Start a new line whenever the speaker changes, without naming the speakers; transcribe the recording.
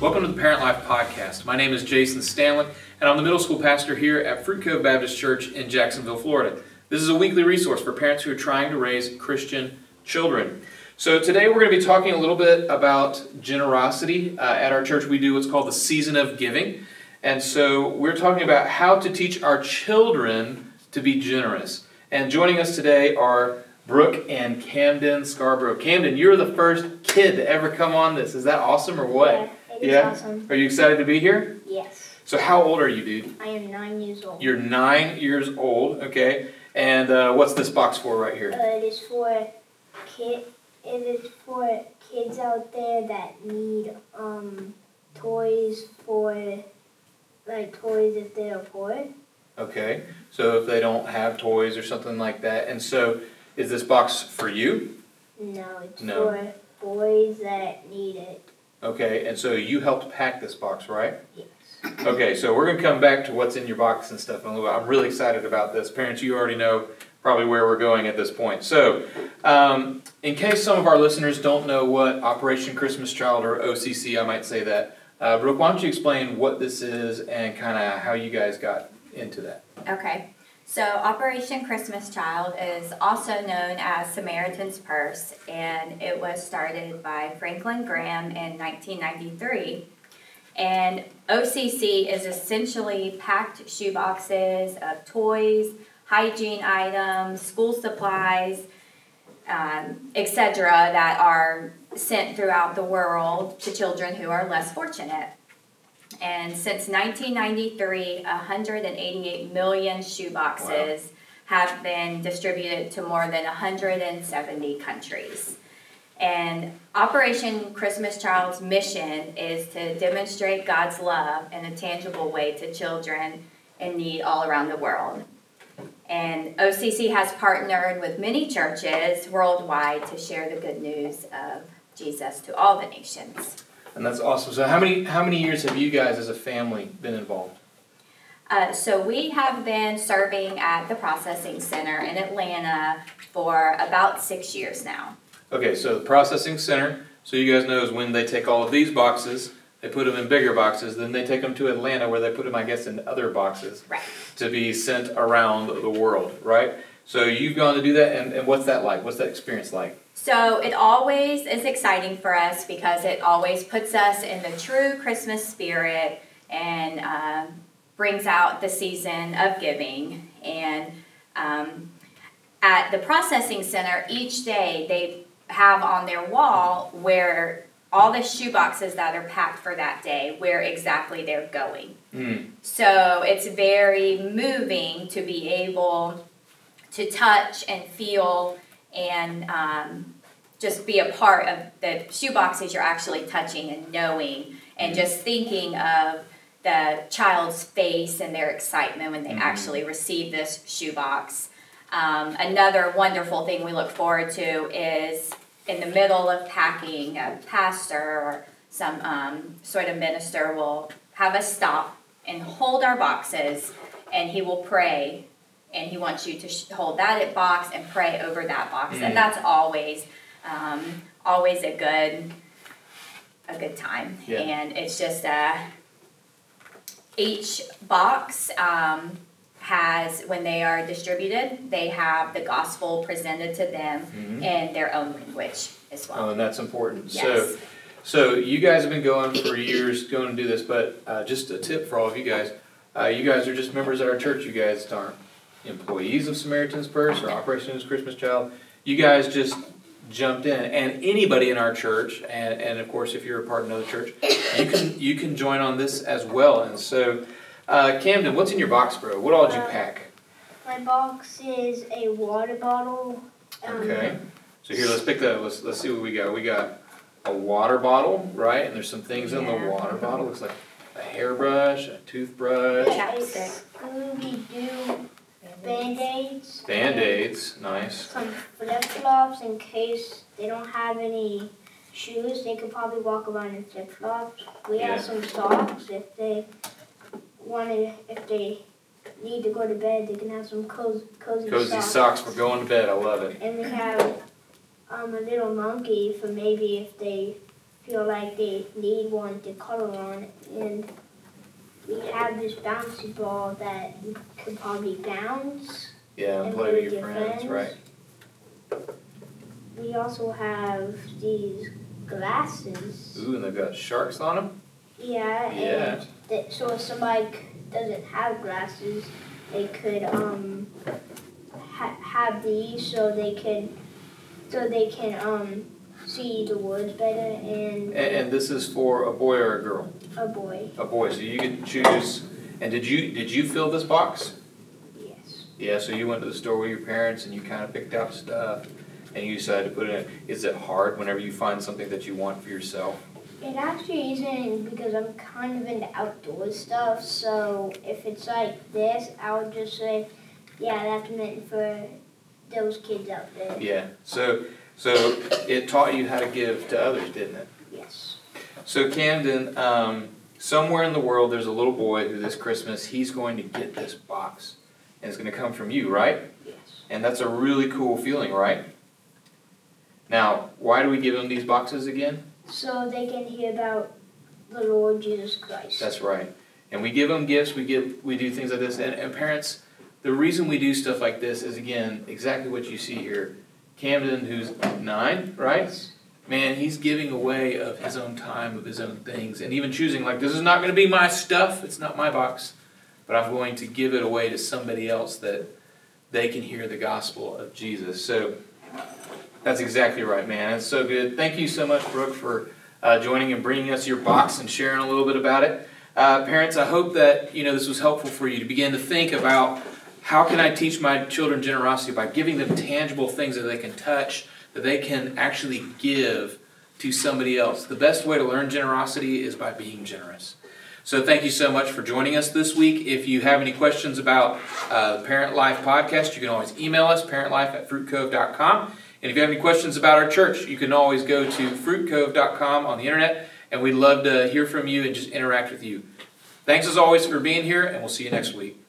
Welcome to the Parent Life Podcast. My name is Jason Stanley, and I'm the middle school pastor here at Fruit Cove Baptist Church in Jacksonville, Florida. This is a weekly resource for parents who are trying to raise Christian children. So, today we're going to be talking a little bit about generosity. Uh, at our church, we do what's called the season of giving. And so, we're talking about how to teach our children to be generous. And joining us today are Brooke and Camden Scarborough. Camden, you're the first kid to ever come on this. Is that awesome or what?
Yeah, it is
Yeah?
awesome.
Are you excited to be here?
Yes.
So, how old are you, dude?
I am nine years old.
You're nine years old, okay? And uh, what's this box for right here?
Uh, it is for kid. It is for kids out there that need um toys for like toys if they are poor.
Okay, so if they don't have toys or something like that. And so, is this box for you?
No, it's
No.
for boys that need it.
Okay, and so you helped pack this box, right?
Yes.
Okay, so we're gonna come back to what's in your box and stuff in a little bit. I'm really excited about this. Parents, you already know probably where we're going at this point. So, um, in case some of our listeners don't know what Operation Christmas Child or OCC, I might say that. Uh, Brooke, why don't you explain what this is and kind of how you guys got into that?
Okay, so Operation Christmas Child is also known as Samaritan's Purse, and it was started by Franklin Graham in 1993. And OCC is essentially packed shoeboxes of toys, hygiene items, school supplies, um, etc., that are sent throughout the world to children who are less fortunate. And since 1993, 188 million shoeboxes have been distributed to more than 170 countries. And Operation Christmas Child's mission is to demonstrate God's love in a tangible way to children in need all around the world. And OCC has partnered with many churches worldwide to share the good news of Jesus to all the nations.
And that's awesome. So, how many how many years have you guys as a family been involved?
Uh, so we have been serving at the processing center in Atlanta for about six years now.
Okay, so the processing center. So you guys know is when they take all of these boxes, they put them in bigger boxes, then they take them to Atlanta where they put them, I guess, in other boxes.
Right.
to be sent around the world, right? So you've gone to do that, and, and what's that like? What's that experience like?
So it always is exciting for us because it always puts us in the true Christmas spirit and um, brings out the season of giving. And um, at the processing center, each day they have on their wall where all the shoe boxes that are packed for that day, where exactly they're going.
Mm.
So it's very moving to be able to touch and feel and um, just be a part of the shoe boxes you're actually touching and knowing and just thinking of the child's face and their excitement when they
Mhm.
actually receive this shoebox. Um, another wonderful thing we look forward to is in the middle of packing, a pastor or some um, sort of minister will have us stop and hold our boxes, and he will pray, and he wants you to sh- hold that box and pray over that box,
Mm.
and that's always, um, always a good, a good time,
Yeah.
and it's just uh, each box um, has when they are distributed, they have the gospel presented to them
Mhm.
in their own language as well.
Oh, and that's important.
Yes.
So, so you guys have been going for years, going to do this, but uh, just a tip for all of you guys: uh, you guys are just members at our church. You guys aren't employees of Samaritan's Purse or Operation Christmas Child. You guys just jumped in, and anybody in our church, and, and of course, if you're a part of another church, you can you can join on this as well. And so, uh, Camden, what's in your box, bro? What all did you
Uh,
pack?
My box is a water bottle. Um,
Okay. So here, let's pick that. Let's let's see what we got. We got a water bottle, right? And there's some things in the water bottle. Looks like a hairbrush, a toothbrush,
Yeah.
A
Chapstick.
Scooby Doo band aids.
band-aids. Nice.
Some flip flops in case they don't have any shoes. They could probably walk around in flip flops. We
Yeah.
have some socks if they wanted, if they need to go to bed, they can have some cozy, cozy,
Cozy
socks.
socks for going to bed. I love it.
And we have um, a little monkey for maybe if they feel like they need one to color on, and we have this bouncy ball that you could probably bounce.
Yeah, and play
with
your friends,
friends.
right?
We also have these glasses.
Ooh, and they've got sharks on them.
Yeah,
Yeah.
and that, so if somebody doesn't have glasses, they could um ha- have these so they can so they can um see the words better and,
And, and this is for a boy or a girl?
a boy.
A boy. So you can choose. And did you did you fill this box?
Yes.
Yeah. So you went to the store with your parents and you kind of picked out stuff, and you decided to put it in. Is it hard whenever you find something that you want for yourself?
It actually isn't because I'm kind of into outdoor stuff. So if it's like this, I would just say, yeah, that's meant for those kids out there.
Yeah. So so it taught you how to give to others, didn't it?
Yes.
So Camden, um, somewhere in the world, there's a little boy who this Christmas he's going to get this box, and it's going to come from you, right?
Yes.
And that's a really cool feeling, right? Now, why do we give them these boxes again?
So they can hear about the Lord Jesus Christ.
That's right. And we give them gifts. We give we do things like this. And, and parents, the reason we do stuff like this is again exactly what you see here. Camden, who's nine, right? Man, he's giving away of his own time, of his own things, and even choosing like this is not going to be my stuff. It's not my box, but I'm going to give it away to somebody else that they can hear the gospel of Jesus. So that's exactly right, man. It's so good. Thank you so much, Brooke, for uh, joining and bringing us your box and sharing a little bit about it. Uh, parents, I hope that you know this was helpful for you to begin to think about how can I teach my children generosity by giving them tangible things that they can touch, that they can actually give to somebody else. The best way to learn generosity is by being generous. So thank you so much for joining us this week. If you have any questions about uh, Parent Life podcast, you can always email us, parentlife at fruitcove.com. And if you have any questions about our church, you can always go to fruitcove.com on the internet, and we'd love to hear from you and just interact with you. Thanks as always for being here, and we'll see you next week.